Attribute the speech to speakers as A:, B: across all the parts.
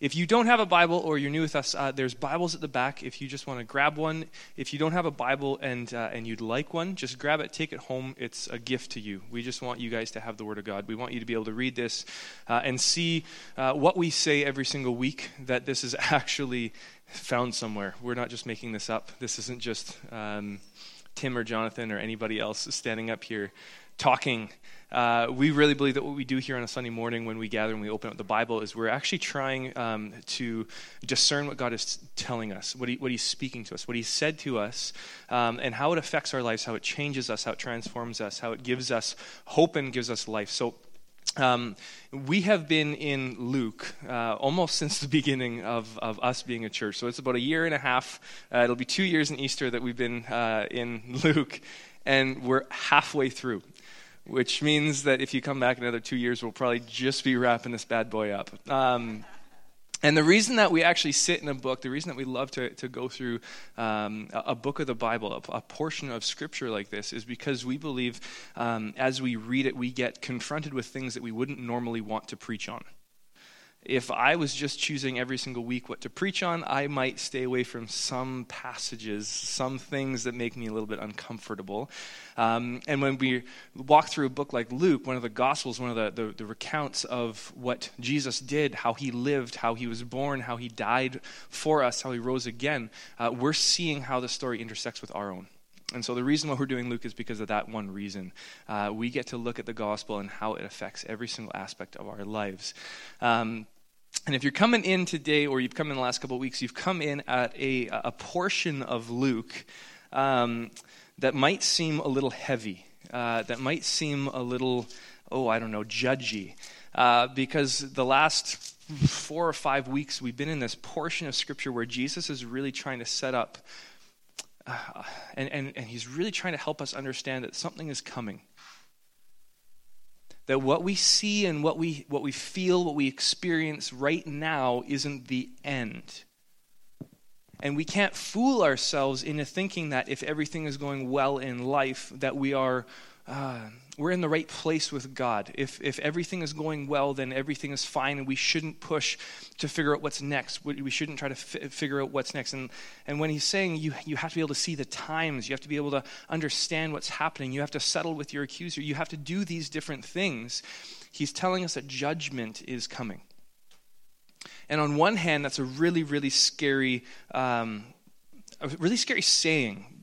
A: if you don't have a Bible or you're new with us, uh, there's Bibles at the back. If you just want to grab one, if you don't have a Bible and uh, and you'd like one, just grab it, take it home. It's a gift to you. We just want you guys to have the Word of God. We want you to be able to read this uh, and see uh, what we say every single week. That this is actually found somewhere. We're not just making this up. This isn't just um, Tim or Jonathan or anybody else standing up here talking. Uh, we really believe that what we do here on a Sunday morning when we gather and we open up the Bible is we're actually trying um, to discern what God is telling us, what, he, what He's speaking to us, what He's said to us, um, and how it affects our lives, how it changes us, how it transforms us, how it gives us hope and gives us life. So, um, we have been in Luke uh, almost since the beginning of, of us being a church. So it's about a year and a half. Uh, it'll be two years in Easter that we've been uh, in Luke, and we're halfway through which means that if you come back another two years, we'll probably just be wrapping this bad boy up. Um, and the reason that we actually sit in a book, the reason that we love to, to go through um, a, book of the Bible, a, a, portion of Scripture like this, is because we believe um, as we read it, we get confronted with things that we wouldn't normally want to preach on if I was just choosing every single week what to preach on, I might stay away from some passages, some things that make me a little bit uncomfortable. Um, and when we walk through a book like Luke, one of the Gospels, one of the, the, the recounts of what Jesus did, how he lived, how he was born, how he died for us, how he rose again, uh, we're seeing how the story intersects with our own. And so the reason why we're doing Luke is because of that one reason. Uh, we get to look at the gospel and how it affects every single aspect of our lives. Um, and if you're coming in today, or you've come in the last couple of weeks, you've come in at a, a portion of Luke um, that might seem a little heavy, uh, that might seem a little, oh, I don't know, judgy. Uh, because the last four or five weeks, we've been in this portion of Scripture where Jesus is really trying to set up and, and, and he's really trying to help us understand that something is coming. That what we see and what we, what we feel, what we experience right now isn't the end. And we can't fool ourselves into thinking that if everything is going well in life, that we are uh, we're in the right place with God. If, if everything is going well, then everything is fine, and we shouldn't push to figure out what's next. We shouldn't try to f- figure out what's next. And, and when he's saying you, you have to be able to see the times, you have to be able to understand what's happening, you have to settle with your accuser, you have to do these different things, he's telling us that judgment is coming. And on one hand, that's a really, really scary, um, a really scary saying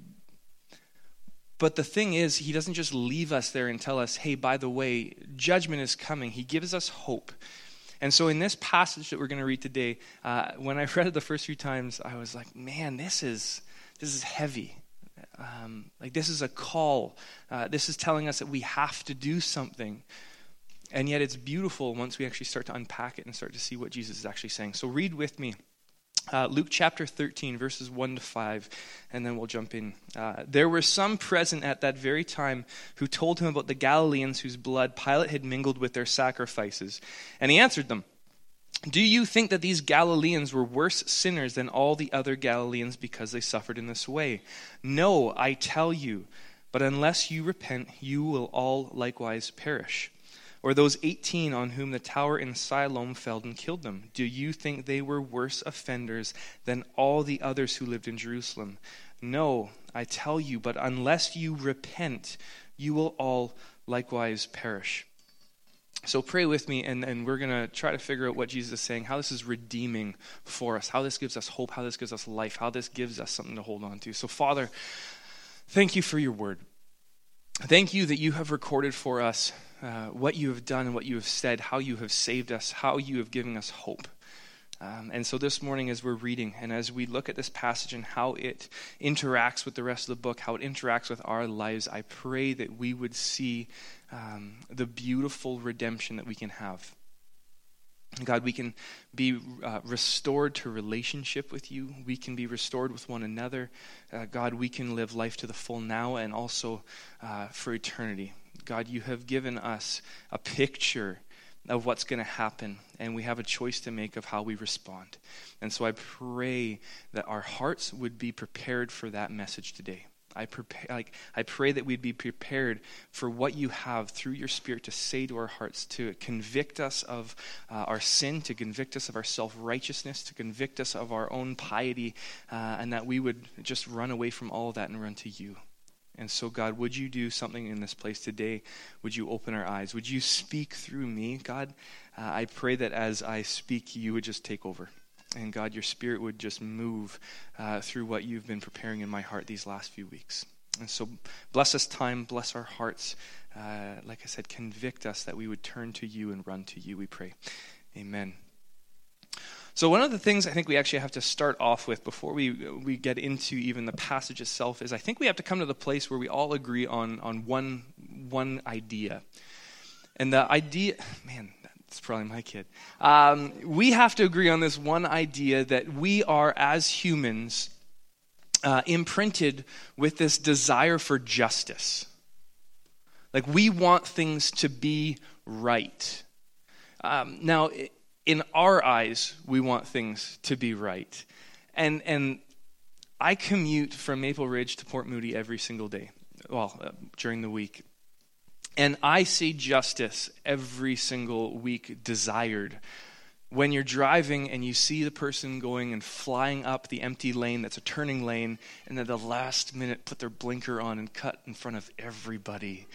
A: but the thing is, he doesn't just leave us there and tell us, hey, by the way, judgment is coming. He gives us hope. And so, in this passage that we're going to read today, uh, when I read it the first few times, I was like, man, this is, this is heavy. Um, like, this is a call. Uh, this is telling us that we have to do something. And yet, it's beautiful once we actually start to unpack it and start to see what Jesus is actually saying. So, read with me uh, Luke chapter 13, verses 1 to 5, and then we'll jump in. Uh, there were some present at that very time who told him about the Galileans whose blood Pilate had mingled with their sacrifices. And he answered them Do you think that these Galileans were worse sinners than all the other Galileans because they suffered in this way? No, I tell you, but unless you repent, you will all likewise perish or those 18 on whom the tower in Siloam fell and killed them? Do you think they were worse offenders than all the others who lived in Jerusalem? No, I tell you, but unless you repent, you will all likewise perish. So pray with me, and, and we're going to try to figure out what Jesus is saying, how this is redeeming for us, how this gives us hope, how this gives us life, how this gives us something to hold on to. So, Father, thank you for your word. Thank you that you have recorded for us uh, what you have done and what you have said, how you have saved us, how you have given us hope. Um, and so this morning, as we're reading and as we look at this passage and how it interacts with the rest of the book, how it interacts with our lives, I pray that we would see um, the beautiful redemption that we can have. God, we can be uh, restored to relationship with you. We can be restored with one another. Uh, God, we can live life to the full now and also uh, for eternity. God, you have given us a picture of what's going to happen, and we have a choice to make of how we respond. And so I pray that our hearts would be prepared for that message today. I, prepare, like, I pray that we'd be prepared for what you have through your Spirit to say to our hearts, to convict us of uh, our sin, to convict us of our self righteousness, to convict us of our own piety, uh, and that we would just run away from all of that and run to you. And so, God, would you do something in this place today? Would you open our eyes? Would you speak through me, God? Uh, I pray that as I speak, you would just take over. And God, your spirit would just move uh, through what you've been preparing in my heart these last few weeks. And so, bless this time, bless our hearts. Uh, like I said, convict us that we would turn to you and run to you, we pray. Amen. So, one of the things I think we actually have to start off with before we, we get into even the passage itself is I think we have to come to the place where we all agree on, on one, one idea. And the idea, man, that's probably my kid. Um, we have to agree on this one idea that we are, as humans, uh, imprinted with this desire for justice. Like, we want things to be right. Um, now, in our eyes, we want things to be right. And, and I commute from Maple Ridge to Port Moody every single day, well, uh, during the week. And I see justice every single week desired. When you're driving and you see the person going and flying up the empty lane that's a turning lane, and at the last minute put their blinker on and cut in front of everybody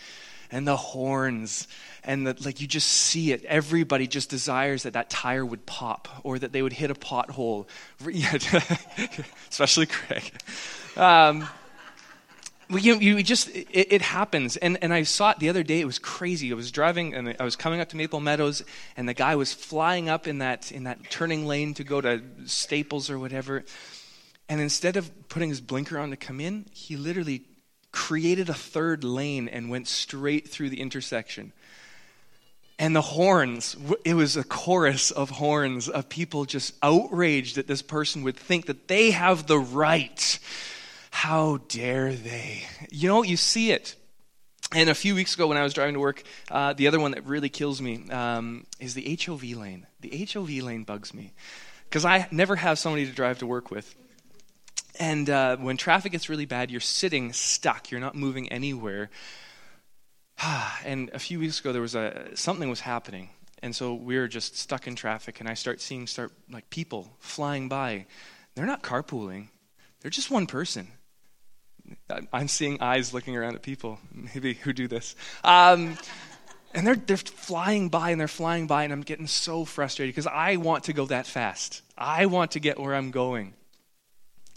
A: and the horns and the, like you just see it. Everybody just desires that that tire would pop or that they would hit a pothole. Especially craig. Um, you, you just it, it, happens. And, and i saw it the other day. It was crazy. I was driving and i was coming up to maple meadows and the guy was flying up in that in that turning lane to go to staples or whatever. And instead of putting his blinker on to come in he literally created a third lane and went straight through the intersection and the horns it was a chorus of horns of people just outraged that this person would think that they have the right how dare they? You know, you see it. And a few weeks ago, when I was driving to work, uh, the other one that really kills me um, is the HOV lane. The HOV lane bugs me because I never have somebody to drive to work with. And uh, when traffic gets really bad, you're sitting stuck. You're not moving anywhere. and a few weeks ago, there was a something was happening, and so we were just stuck in traffic. And I start seeing start like people flying by. They're not carpooling. They're just one person. I'm seeing eyes looking around at people, maybe who do this. Um, and they're, they're flying by and they're flying by, and I'm getting so frustrated because I want to go that fast. I want to get where I'm going.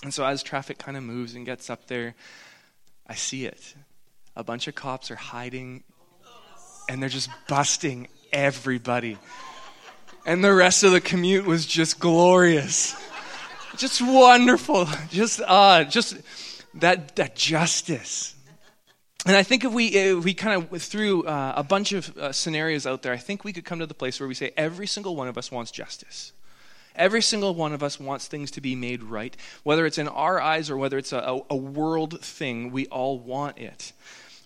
A: And so as traffic kind of moves and gets up there, I see it. A bunch of cops are hiding and they're just busting everybody. And the rest of the commute was just glorious. Just wonderful. Just uh just that, that justice. And I think if we, if we kind of threw uh, a bunch of uh, scenarios out there, I think we could come to the place where we say every single one of us wants justice. Every single one of us wants things to be made right. Whether it's in our eyes or whether it's a, a world thing, we all want it.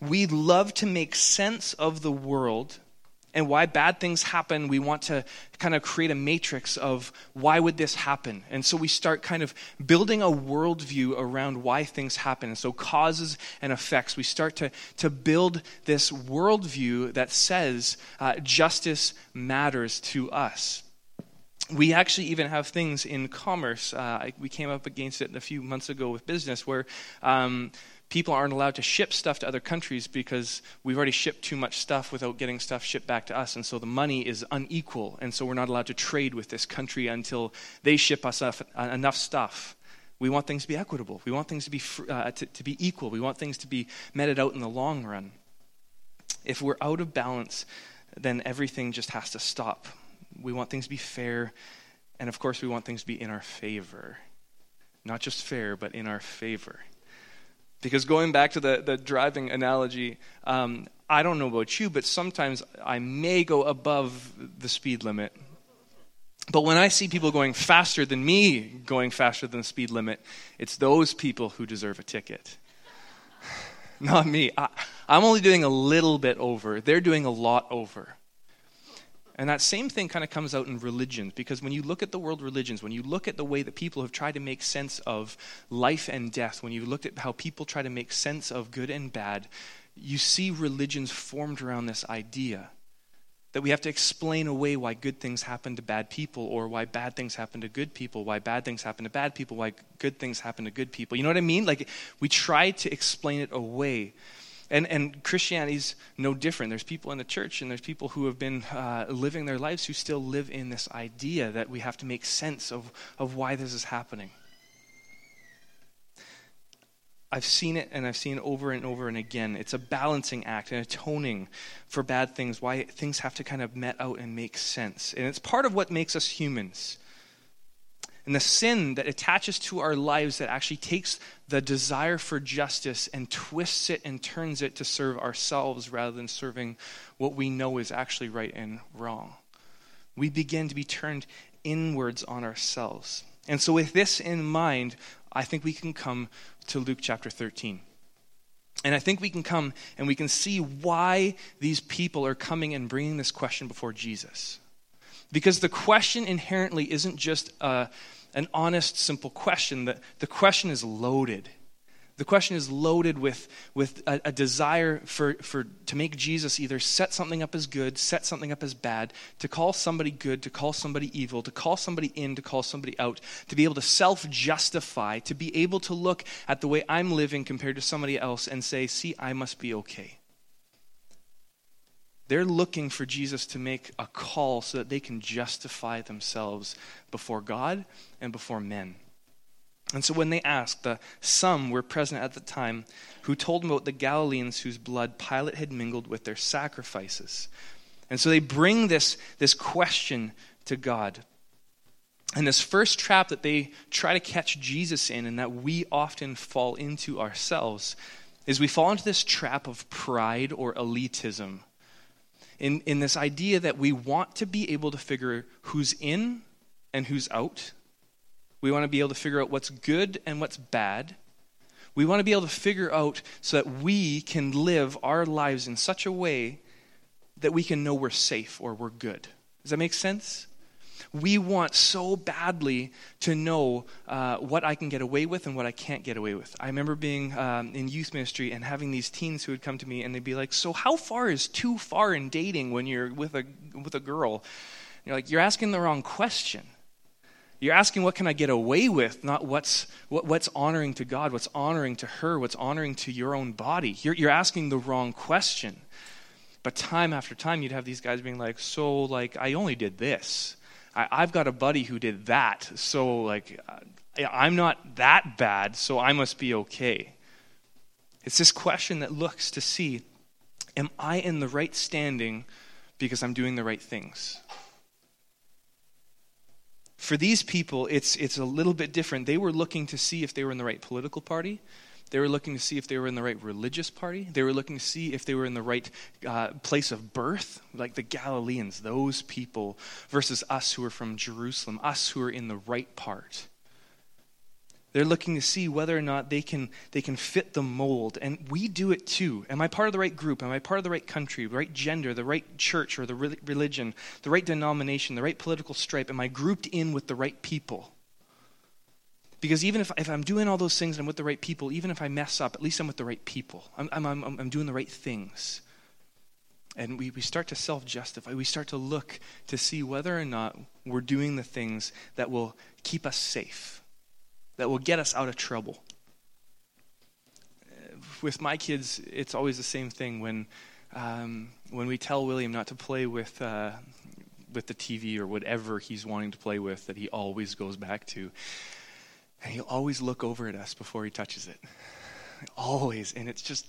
A: We love to make sense of the world and why bad things happen, we want to kind of create a matrix of why would this happen? And so we start kind of building a worldview around why things happen. And so causes and effects. We start to, to build this worldview that says uh, justice matters to us we actually even have things in commerce. Uh, we came up against it a few months ago with business where um, people aren't allowed to ship stuff to other countries because we've already shipped too much stuff without getting stuff shipped back to us. And so the money is unequal. And so we're not allowed to trade with this country until they ship us enough stuff. We want things to be equitable. We want things to be, uh, to, to be equal. We want things to be meted out in the long run. If we're out of balance, then everything just has to stop. We want things to be fair. And of course, we want things to be in our favor. Not just fair, but in our favor. Because going back to the, the driving analogy, um, I don't know about you, but sometimes I may go above the speed limit. But when I see people going faster than me going faster than the speed limit, it's those people who deserve a ticket. Not me. I, I'm only doing a little bit over, they're doing a lot over. And that same thing kind of comes out in religions because when you look at the world religions, when you look at the way that people have tried to make sense of life and death, when you look at how people try to make sense of good and bad, you see religions formed around this idea that we have to explain away why good things happen to bad people or why bad things happen to good people, why bad things happen to bad people, why good things happen to good people. You know what I mean? Like we try to explain it away. And, and Christianity's no different. There's people in the church and there's people who have been uh, living their lives who still live in this idea that we have to make sense of, of why this is happening. I've seen it and I've seen it over and over and again. It's a balancing act and atoning for bad things, why things have to kind of met out and make sense. And it's part of what makes us humans. And the sin that attaches to our lives that actually takes the desire for justice and twists it and turns it to serve ourselves rather than serving what we know is actually right and wrong. We begin to be turned inwards on ourselves. And so, with this in mind, I think we can come to Luke chapter 13. And I think we can come and we can see why these people are coming and bringing this question before Jesus. Because the question inherently isn't just a, an honest, simple question, the, the question is loaded. The question is loaded with, with a, a, desire for, for, to make Jesus either set something up as good, set something up as bad, to call somebody good, to call somebody evil, to call somebody in, to call somebody out, to be able to self justify, to be able to look at the way I'm living compared to somebody else and say, see, I must be okay. They're looking for Jesus to make a call so that they can justify themselves before God and before men. And so when they asked, the some were present at the time who told them about the Galileans whose blood Pilate had mingled with their sacrifices. And so they bring this, this question to God. And this first trap that they try to catch Jesus in, and that we often fall into ourselves, is we fall into this trap of pride or elitism. In, in this idea that we want to be able to figure who's in and who's out we want to be able to figure out what's good and what's bad. We want to be able to figure out so that we can live our lives in such a way that we can know we're safe or we're good. Does that make sense? We want so badly to know uh, what I can get away with and what I can't get away with. I remember being um, in youth ministry and having these teens who would come to me and they'd be like, "So how far is too far in dating when you're with a with a girl?" And you're like, "You're asking the wrong question." You're asking what can I get away with, not what's, what, what's honoring to God, what's honoring to her, what's honoring to your own body. You're, you're asking the wrong question. But time after time, you'd have these guys being like, so, like, I only did this. I, I've got a buddy who did that. So, like, I'm not that bad, so I must be okay. It's this question that looks to see, am I in the right standing because I'm doing the right things? For these people, it's, it's a little bit different. They were looking to see if they were in the right political party. They were looking to see if they were in the right religious party. They were looking to see if they were in the right uh, place of birth, like the Galileans, those people, versus us who are from Jerusalem, us who are in the right part. They're looking to see whether or not they can, they can fit the mold. And we do it too. Am I part of the right group? Am I part of the right country, the right gender, the right church or the religion, the right denomination, the right political stripe? Am I grouped in with the right people? Because even if, if I'm doing all those things and I'm with the right people, even if I mess up, at least I'm with the right people. I'm, I'm, I'm, I'm doing the right things. And we, we start to self justify. We start to look to see whether or not we're doing the things that will keep us safe that will get us out of trouble. With my kids, it's always the same thing when, um, when we tell William not to play with, uh, with the TV or whatever he's wanting to play with that he always goes back to. And he'll always look over at us before he touches it. Always. And it's just,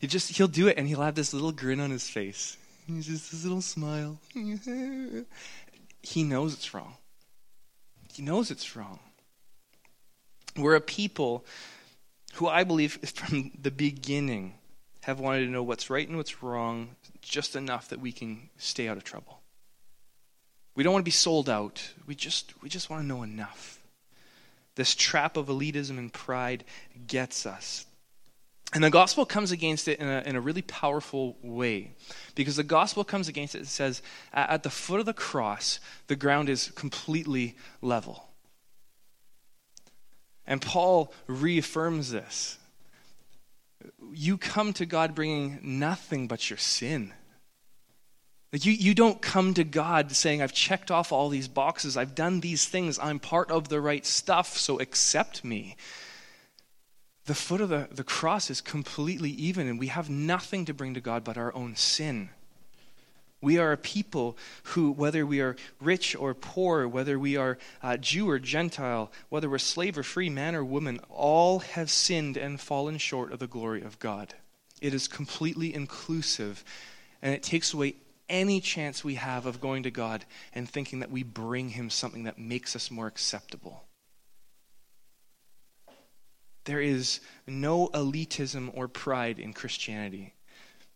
A: he just, he'll do it and he'll have this little grin on his face. He's just this little smile. he knows it's wrong. He knows it's wrong. We're a people who I believe from the beginning have wanted to know what's right and what's wrong just enough that we can stay out of trouble. We don't want to be sold out. We just we just want to know enough. This trap of elitism and pride gets us. And the gospel comes against it in a, in a really powerful way because the gospel comes against it and says, at the foot of the cross, the ground is completely level. And Paul reaffirms this. You come to God bringing nothing but your sin. Like you, you don't come to God saying, I've checked off all these boxes, I've done these things, I'm part of the right stuff, so accept me the foot of the, the cross is completely even, and we have nothing to bring to God but our own sin. We are a people who, whether we are rich or poor, whether we are uh, Jew or Gentile, whether we're slave or free, man or woman, all have sinned and fallen short of the glory of God. It is completely inclusive, and it takes away any chance we have of going to God and thinking that we bring Him something that makes us more acceptable. There is no elitism or pride in Christianity.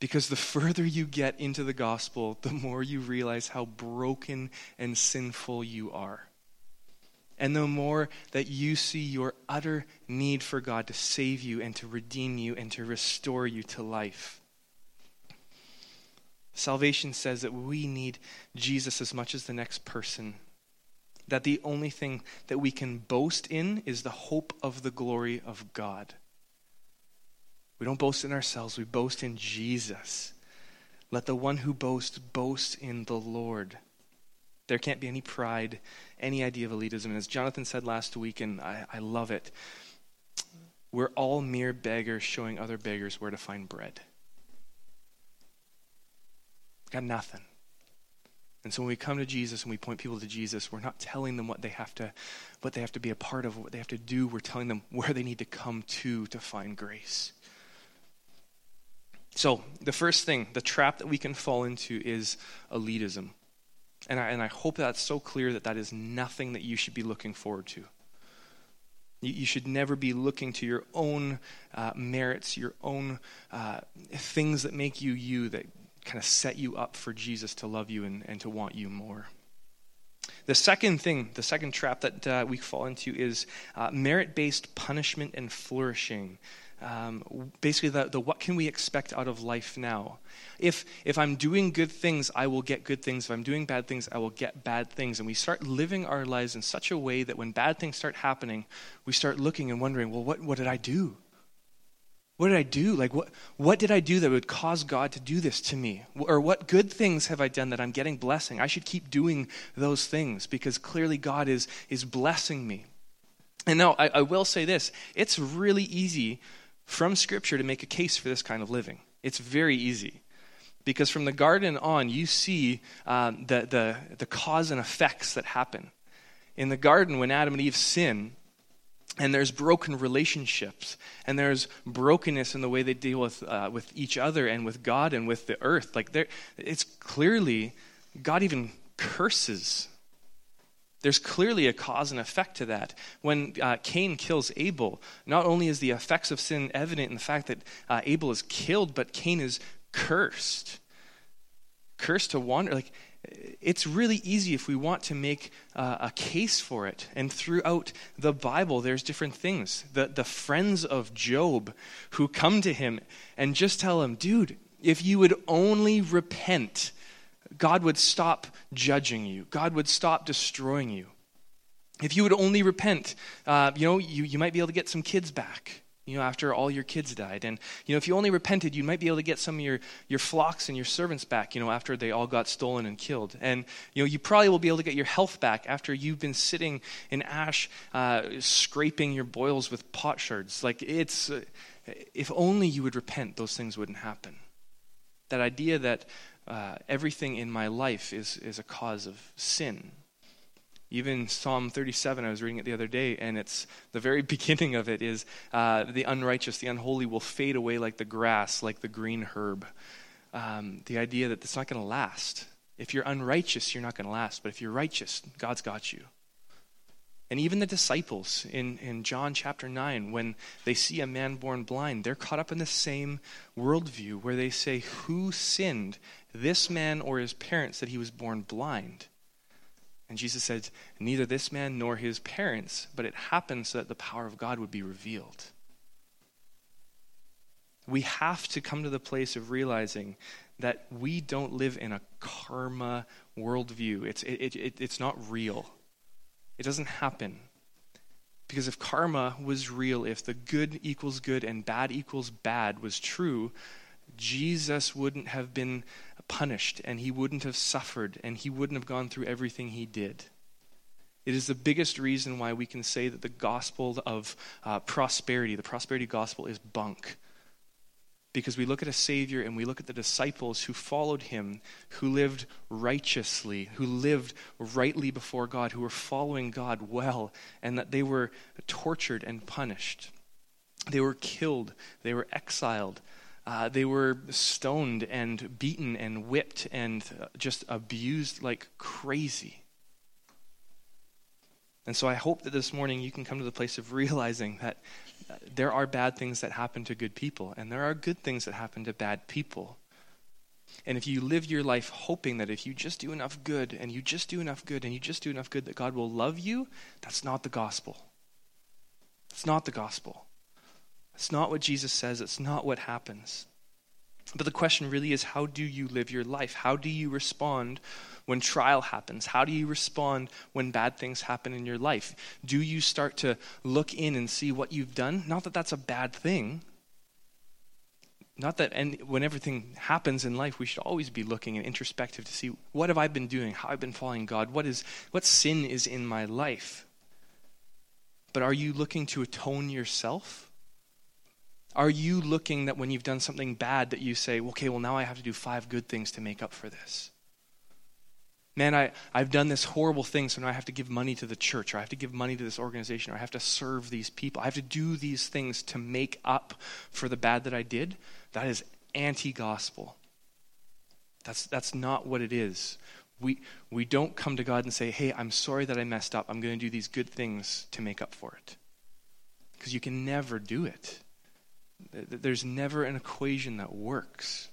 A: Because the further you get into the gospel, the more you realize how broken and sinful you are. And the more that you see your utter need for God to save you and to redeem you and to restore you to life. Salvation says that we need Jesus as much as the next person that the only thing that we can boast in is the hope of the glory of God. We don't boast in ourselves, we boast in Jesus. Let the one who boasts boast in the Lord. There can't be any pride, any idea of elitism. And as Jonathan said last week, and I, I love it, we're all mere beggars showing other beggars where to find bread. Got nothing. And so when we come to Jesus and we point people to Jesus, we're not telling them what they have to what they have to be a part of, what they have to do. We're telling them where they need to come to to find grace. So, the first thing, the trap that we can fall into is elitism. And I, and I hope that's so clear that that is nothing that you should be looking forward to. You, should never be looking to your own uh, merits, your own uh, things that make you you, that kind of set you up for Jesus to love you and, and to want you more. The second thing, the second trap that uh, we fall into is uh, merit based punishment and flourishing. Um, basically, the, the what can we expect out of life now? If, if I'm doing good things, I will get good things. If I'm doing bad things, I will get bad things. And we start living our lives in such a way that when bad things start happening, we start looking and wondering, well, what, what did I do? What did I do? Like, what, what did I do that would cause God to do this to me? Or what good things have I done that I'm getting blessing? I should keep doing those things because clearly God is, is blessing me. And now, I, I will say this it's really easy from Scripture to make a case for this kind of living. It's very easy. Because from the garden on, you see um, the, the, the cause and effects that happen. In the garden, when Adam and Eve sin, and there's broken relationships and there's brokenness in the way they deal with uh, with each other and with god and with the earth. Like there it's clearly god even curses. There's clearly a cause and effect to that. When uh, cain kills abel not only is the effects of sin evident in the fact that uh, abel is killed but cain is cursed. Cursed to wander like it's really easy if we want to make uh, a case for it. And throughout the Bible, there's different things. The, the friends of Job who come to him and just tell him, dude, if you would only repent, God would stop judging you, God would stop destroying you. If you would only repent, uh, you know, you, you might be able to get some kids back you know, after all your kids died. And, you know, if you only repented, you might be able to get some of your, your flocks and your servants back, you know, after they all got stolen and killed. And, you know, you probably will be able to get your health back after you've been sitting in ash, uh, scraping your boils with potsherds. Like, it's, uh, if only you would repent, those things wouldn't happen. That idea that uh, everything in my life is, is a cause of sin even Psalm 37, I was reading it the other day, and it's the very beginning of it is uh, the unrighteous, the unholy will fade away like the grass, like the green herb. Um, the idea that it's not going to last. If you're unrighteous, you're not going to last. But if you're righteous, God's got you. And even the disciples in, in John chapter 9, when they see a man born blind, they're caught up in the same worldview where they say, Who sinned, this man or his parents, that he was born blind? And Jesus said, Neither this man nor his parents, but it happened so that the power of God would be revealed. We have to come to the place of realizing that we don't live in a karma worldview. It's, it, it, it's not real, it doesn't happen. Because if karma was real, if the good equals good and bad equals bad was true, Jesus wouldn't have been punished and he wouldn't have suffered and he wouldn't have gone through everything he did. It is the biggest reason why we can say that the gospel of uh, prosperity, the prosperity gospel, is bunk. Because we look at a Savior and we look at the disciples who followed him, who lived righteously, who lived rightly before God, who were following God well, and that they were tortured and punished. They were killed, they were exiled, uh, they were stoned and beaten and whipped and just abused like crazy. And so I hope that this morning you can come to the place of realizing that there are bad things that happen to good people, and there are good things that happen to bad people. And if you live your life hoping that if you just do enough good, and you just do enough good, and you just do enough good, that God will love you, that's not the gospel. It's not the gospel. It's not what Jesus says, it's not what happens. But the question really is how do you live your life? How do you respond when trial happens? How do you respond when bad things happen in your life? Do you start to look in and see what you've done? Not that that's a bad thing. Not that when everything happens in life, we should always be looking and introspective to see what have I been doing? How I've been following God? What is what sin is in my life? But are you looking to atone yourself? Are you looking that when you've done something bad that you say, okay, well now I have to do five good things to make up for this? Man, I, I've done this horrible thing, so now I have to give money to the church, or I have to give money to this organization, or I have to serve these people. I have to do these things to make up for the bad that I did. That is anti gospel. That's, that's not what it is. We, we don't come to God and say, hey, I'm sorry that I messed up. I'm going to do these good things to make up for it. Because you can never do it. There's never an equation that works.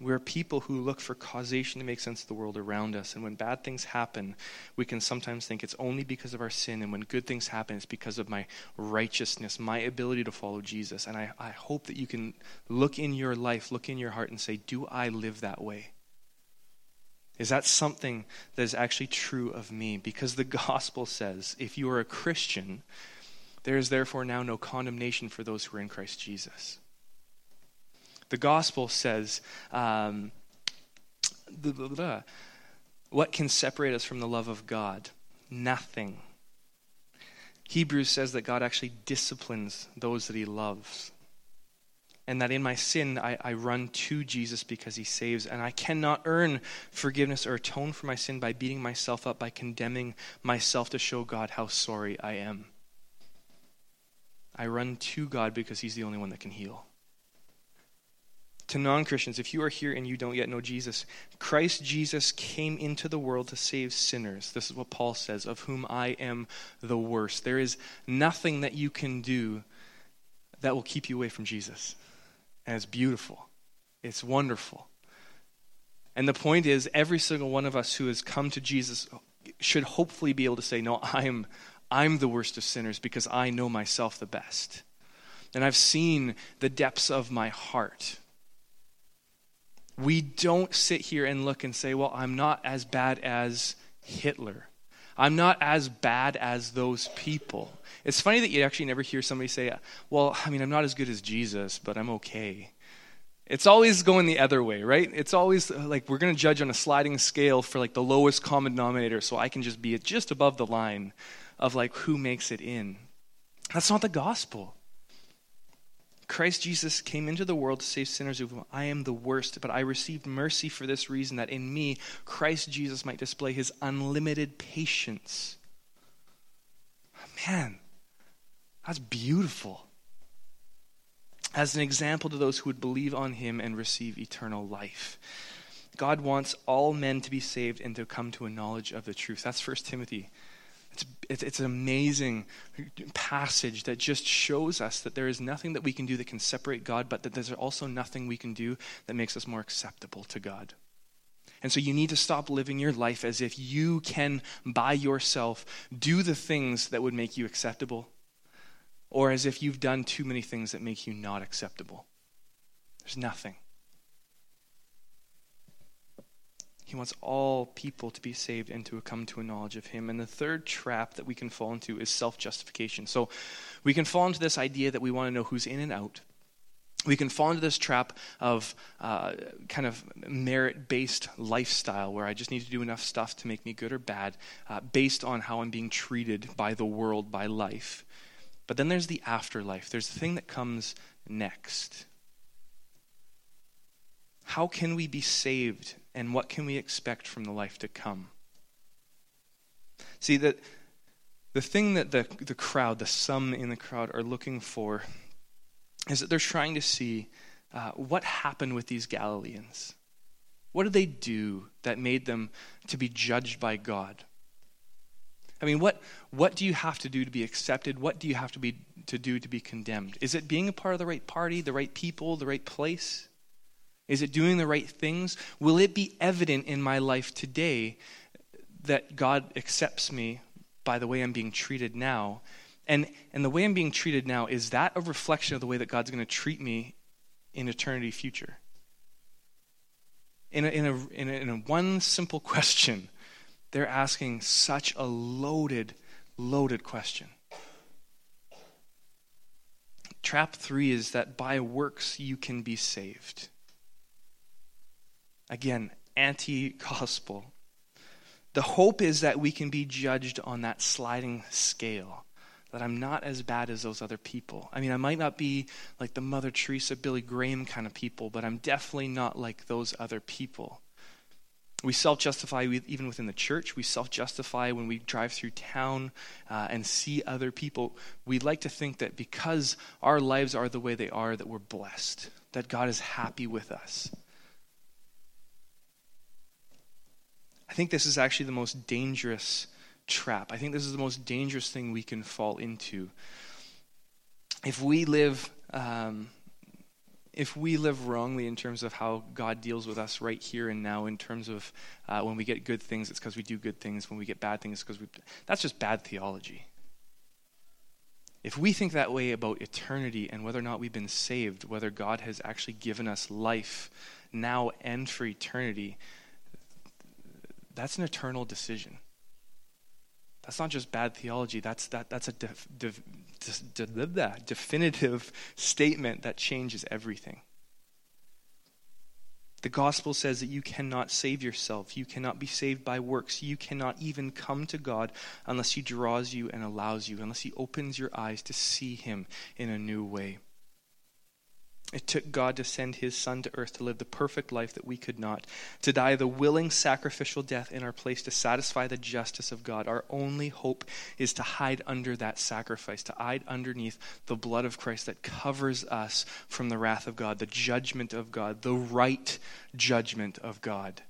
A: We're people who look for causation to make sense of the world around us. And when bad things happen, we can sometimes think it's only because of our sin. And when good things happen, it's because of my righteousness, my ability to follow Jesus. And I, I hope that you can look in your life, look in your heart, and say, Do I live that way? Is that something that is actually true of me? Because the gospel says if you are a Christian, there is therefore now no condemnation for those who are in Christ Jesus. The gospel says, um, blah, blah, blah. what can separate us from the love of God? Nothing. Hebrews says that God actually disciplines those that he loves. And that in my sin, I, I run to Jesus because he saves. And I cannot earn forgiveness or atone for my sin by beating myself up, by condemning myself to show God how sorry I am. I run to God because he's the only one that can heal to non Christians, if you are here and you don't yet know Jesus, Christ Jesus came into the world to save sinners. This is what Paul says, of whom I am the worst. There is nothing that you can do that will keep you away from Jesus. And it's beautiful, it's wonderful. And the point is, every single one of us who has come to Jesus should hopefully be able to say, No, I'm, I'm the worst of sinners because I know myself the best. And I've seen the depths of my heart. We don't sit here and look and say, well, I'm not as bad as Hitler. I'm not as bad as those people. It's funny that you actually never hear somebody say, well, I mean, I'm not as good as Jesus, but I'm okay. It's always going the other way, right? It's always uh, like we're going to judge on a sliding scale for like the lowest common denominator so I can just be just above the line of like who makes it in. That's not the gospel. Christ Jesus came into the world to save sinners of whom I am the worst, but I received mercy for this reason that in me, Christ Jesus might display his unlimited patience. Man, that's beautiful. As an example to those who would believe on him and receive eternal life. God wants all men to be saved and to come to a knowledge of the truth. That's 1 Timothy it's, it's, it's, an amazing passage that just shows us that there is nothing that we can do that can separate God, but that there's also nothing we can do that makes us more acceptable to God. And so you need to stop living your life as if you can, by yourself, do the things that would make you acceptable. Or as if you've done too many things that make you not acceptable. There's nothing. He wants all people to be saved and to come to a knowledge of Him. And the third trap that we can fall into is self justification. So we can fall into this idea that we want to know who's in and out. We can fall into this trap of uh, kind of merit based lifestyle where I just need to do enough stuff to make me good or bad uh, based on how I'm being treated by the world, by life. But then there's the afterlife, there's the thing that comes next. How can we be saved and what can we expect from the life to come? See, that the thing that the, the crowd, the some in the crowd, are looking for is that they're trying to see uh, what happened with these Galileans. What did they do that made them to be judged by God? I mean, what, what do you have to do to be accepted? What do you have to, be, to do to be condemned? Is it being a part of the right party, the right people, the right place? Is it doing the right things? Will it be evident in my life today that God accepts me by the way I'm being treated now? And, and the way I'm being treated now, is that a reflection of the way that God's going to treat me in eternity future? In a, in, a, in, a, in a one simple question, they're asking such a loaded, loaded question. Trap three is that by works you can be saved. Again, anti gospel. The hope is that we can be judged on that sliding scale, that I'm not as bad as those other people. I mean, I might not be like the Mother Teresa, Billy Graham kind of people, but I'm definitely not like those other people. We self justify even within the church. We self justify when we drive through town uh, and see other people. We like to think that because our lives are the way they are, that we're blessed, that God is happy with us. I think this is actually the most dangerous trap. I think this is the most dangerous thing we can fall into. If we live, um, if we live wrongly in terms of how God deals with us right here and now, in terms of uh, when we get good things, it's because we do good things. When we get bad things, it's because we. That's just bad theology. If we think that way about eternity and whether or not we've been saved, whether God has actually given us life now and for eternity, that's an eternal decision. That's not just bad theology, that's, that, that's a def, def, definitive statement that changes everything. The gospel says that you cannot save yourself. You cannot be saved by works. You cannot even come to God unless He draws you and allows you, unless He opens your eyes to see Him in a new way. It took God to send his son to earth to live the perfect life that we could not, to die the willing sacrificial death in our place to satisfy the justice of God. Our only hope is to hide under that sacrifice, to hide underneath the blood of Christ that covers us from the wrath of God, the judgment of God, the right judgment of God.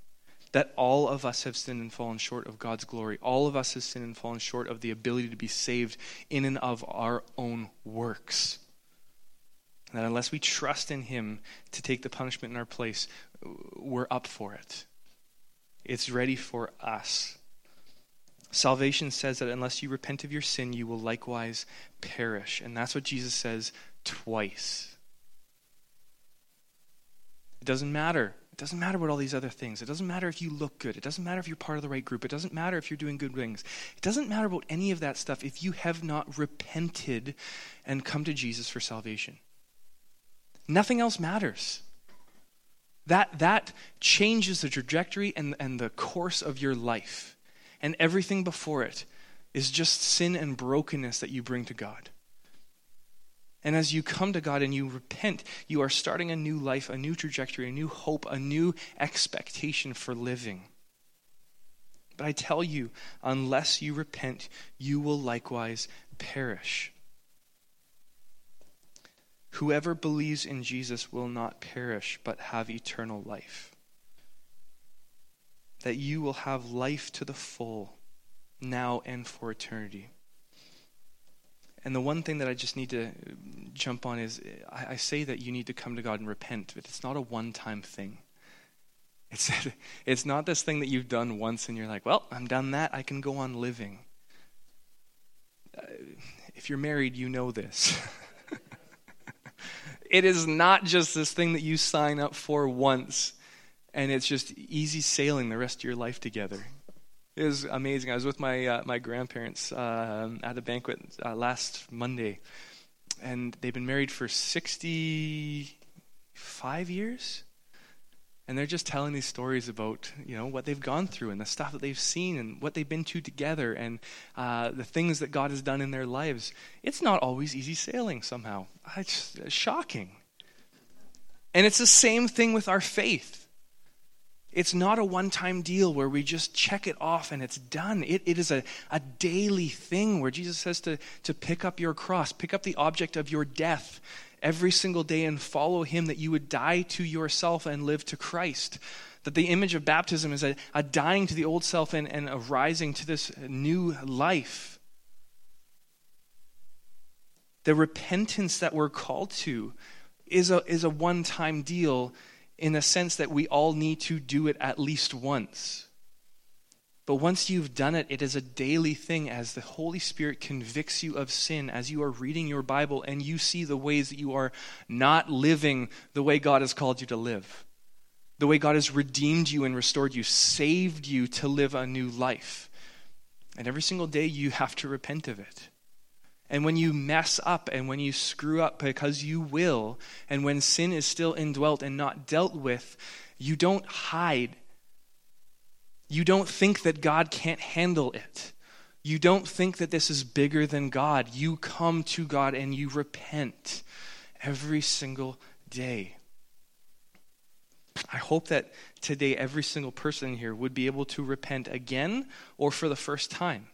A: That all of us have sinned and fallen short of God's glory. All of us have sinned and fallen short of the ability to be saved in and of our own works. That unless we trust in Him to take the punishment in our place, we're up for it. It's ready for us. Salvation says that unless you repent of your sin, you will likewise perish. And that's what Jesus says twice. It doesn't matter. It doesn't matter what all these other things. It doesn't matter if you look good. It doesn't matter if you're part of the right group. It doesn't matter if you're doing good things. It doesn't matter about any of that stuff if you have not repented and come to Jesus for salvation. Nothing else matters. That, that changes the trajectory and, and the course of your life. And everything before it is just sin and brokenness that you bring to God. And as you come to God and you repent, you are starting a new life, a new trajectory, a new hope, a new expectation for living. But I tell you, unless you repent, you will likewise perish. Whoever believes in Jesus will not perish, but have eternal life. That you will have life to the full, now and for eternity. And the one thing that I just need to jump on is I, I say that you need to come to God and repent, but it's not a one time thing. It's, it's not this thing that you've done once and you're like, well, I'm done that. I can go on living. Uh, if you're married, you know this. it is not just this thing that you sign up for once and it's just easy sailing the rest of your life together. It was amazing. I was with my uh, my grandparents uh, at a banquet uh, last Monday, and they've been married for sixty five years and they're just telling these stories about you know what they've gone through and the stuff that they've seen and what they've been to together and uh, the things that god has done in their lives. It's not always easy sailing somehow. It's, it's shocking. And it's the same thing with our faith. It's not a one time deal where we just check it off and it's done. It, it is a, a daily thing where Jesus says to, to pick up your cross, pick up the object of your death, every single day and follow Him, that you would die to yourself and live to Christ. That the image of baptism is a, a dying to the old self and, and a rising to this new life. The repentance that we're called to is a, is a one time deal in the sense that we all need to do it at least once. But once you've done it, it is a daily thing as the Holy Spirit convicts you of sin, as you are reading your Bible and you see the ways that you are not living the way God has called you to live, the way God has redeemed you and restored you, saved you to live a new life. And every single day you have to repent of it. And when you mess up and when you screw up, because you will, and when sin is still indwelt and not dealt with, you don't hide you don't think that God can't handle it. You don't think that this is bigger than God. You come to God and you repent every single day. I hope that today every single person here would be able to repent again or for the first time.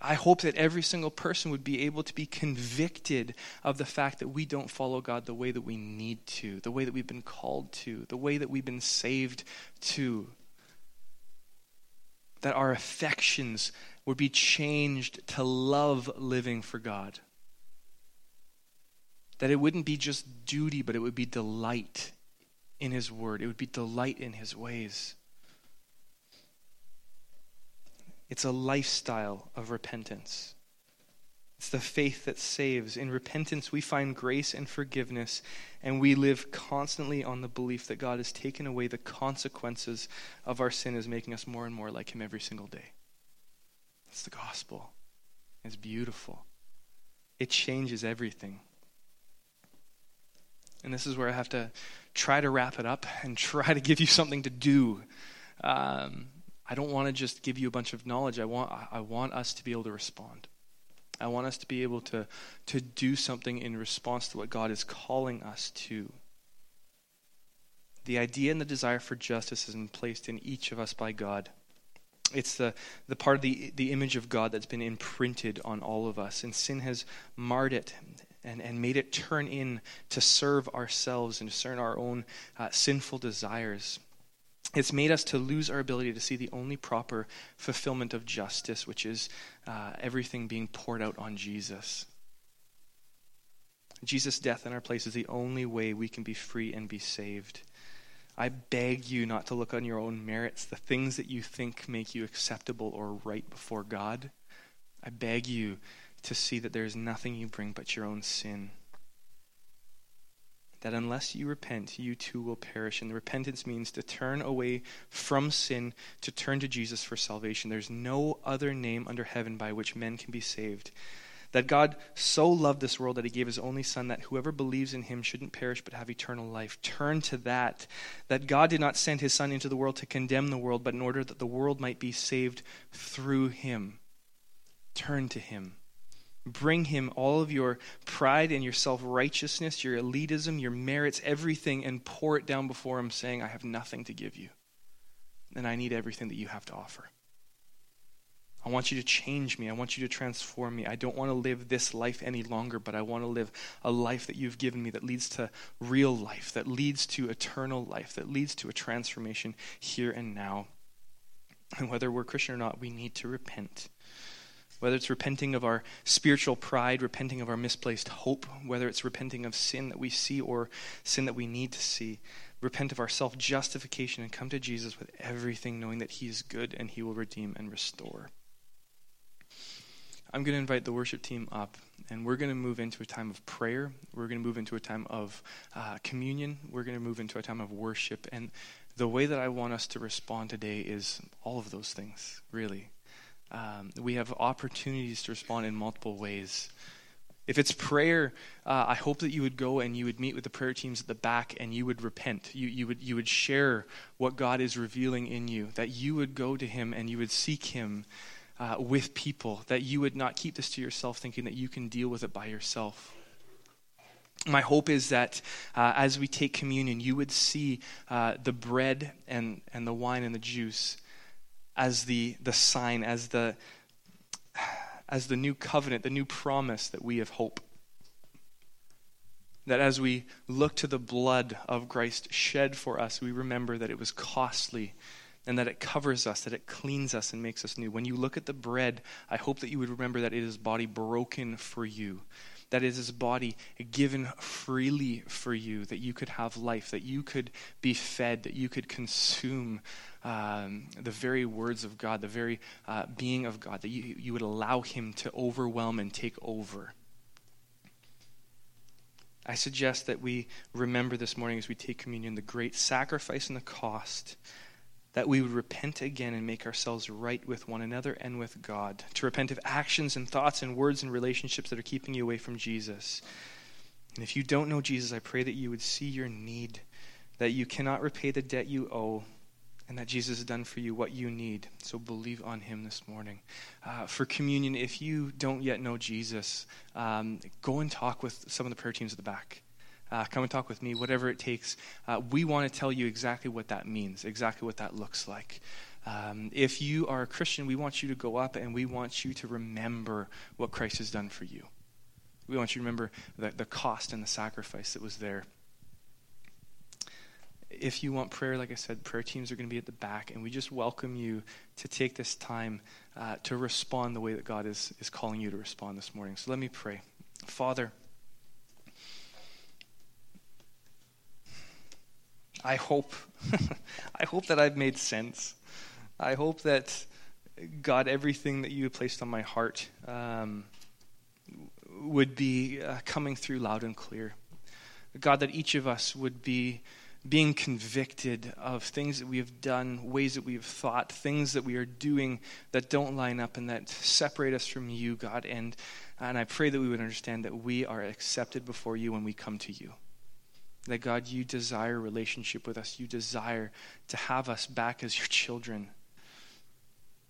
A: I hope that every single person would be able to be convicted of the fact that we don't follow God the way that we need to, the way that we've been called to, the way that we've been saved to that our affections would be changed to love living for God. That it wouldn't be just duty, but it would be delight in His Word, it would be delight in His ways. It's a lifestyle of repentance. It's the faith that saves. In repentance, we find grace and forgiveness, and we live constantly on the belief that God has taken away the consequences of our sin, is making us more and more like Him every single day. It's the gospel. It's beautiful. It changes everything. And this is where I have to try to wrap it up and try to give you something to do. Um, I don't want to just give you a bunch of knowledge. I want, I want us to be able to respond. I want us to be able to, to do something in response to what God is calling us to. The idea and the desire for justice has been placed in each of us by God. It's the, the part of the, the image of God that's been imprinted on all of us. And sin has marred it and, and made it turn in to serve ourselves and serve our own uh, sinful desires it's made us to lose our ability to see the only proper fulfillment of justice, which is uh, everything being poured out on Jesus. Jesus' death in our place is the only way we can be free and be saved. I beg you not to look on your own merits, the things that you think make you acceptable or right before God. I beg you to see that there is nothing you bring but your own sin that unless you repent, you too will perish. And repentance means to turn away from sin, to turn to Jesus for salvation. There's no other name under heaven by which men can be saved. That God so loved this world that he gave his only Son, that whoever believes in him shouldn't perish but have eternal life. Turn to that. That God did not send his Son into the world to condemn the world, but in order that the world might be saved through him. Turn to him. Bring him all of your pride and your self righteousness, your elitism, your merits, everything, and pour it down before him, saying, I have nothing to give you. And I need everything that you have to offer. I want you to change me. I want you to transform me. I don't want to live this life any longer, but I want to live a life that you've given me that leads to real life, that leads to eternal life, that leads to a transformation here and now. And whether we're Christian or not, we need to repent whether it's repenting of our spiritual pride, repenting of our misplaced hope, whether it's repenting of sin that we see or sin that we need to see, repent of our self justification and come to Jesus with everything, knowing that He is good and He will redeem and restore. I'm going to invite the worship team up, and we're going to move into a time of prayer. We're going to move into a time of uh, communion. We're going to move into a time of worship. And the way that I want us to respond today is all of those things, really. Um, we have opportunities to respond in multiple ways. If it's prayer, uh, I hope that you would go and you would meet with the prayer teams at the back and you would repent. You, you, would, you would share what God is revealing in you, that you would go to Him and you would seek Him uh, with people, that you would not keep this to yourself thinking that you can deal with it by yourself. My hope is that uh, as we take communion, you would see uh, the bread and, and the wine and the juice as the, the sign, as the, as the new covenant, the new promise that we have hope. That as we look to the blood of Christ shed for us, we remember that it was costly and that it covers us, that it cleans us and makes us new. When you look at the bread, I hope that you would remember that it is body broken for you, that is his body given freely for you, that you could have life, that you could be fed, that you could consume um, the very words of God, the very uh, being of God, that you, you would allow him to overwhelm and take over. I suggest that we remember this morning as we take communion the great sacrifice and the cost that we would repent again and make ourselves right with one another and with God. To repent of actions and thoughts and words and relationships that are keeping you away from Jesus. And if you don't know Jesus, I pray that you would see your need, that you cannot repay the debt you owe, and that Jesus has done for you what you need. So believe on him this morning. Uh, for communion, if you don't yet know Jesus, um, go and talk with some of the prayer teams at the back uh, come and talk with me, whatever it takes. Uh, we want to tell you exactly what that means, exactly what that looks like. Um, if you are a Christian, we want you to go up and we want you to remember what Christ has done for you. We want you to remember the, the cost and the sacrifice that was there. If you want prayer, like I said, prayer teams are going to be at the back, and we just welcome you to take this time uh, to respond the way that God is, is calling you to respond this morning. So let me pray. Father, I hope, I hope that I've made sense. I hope that, God, everything that you placed on my heart um, would be uh, coming through loud and clear. God, that each of us would be being convicted of things that we have done, ways that we have thought, things that we are doing that don't line up and that separate us from you, God. And, and I pray that we would understand that we are accepted before you when we come to you. That God, you desire relationship with us. You desire to have us back as your children.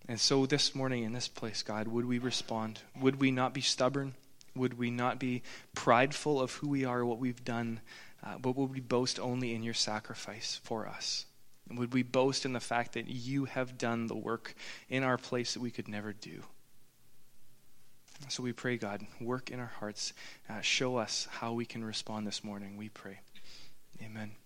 A: And so this morning in this place, God, would we respond? Would we not be stubborn? Would we not be prideful of who we are, what we've done? Uh, but would we boast only in your sacrifice for us? And would we boast in the fact that you have done the work in our place that we could never do? So we pray, God, work in our hearts. Uh, show us how we can respond this morning, we pray. Amen.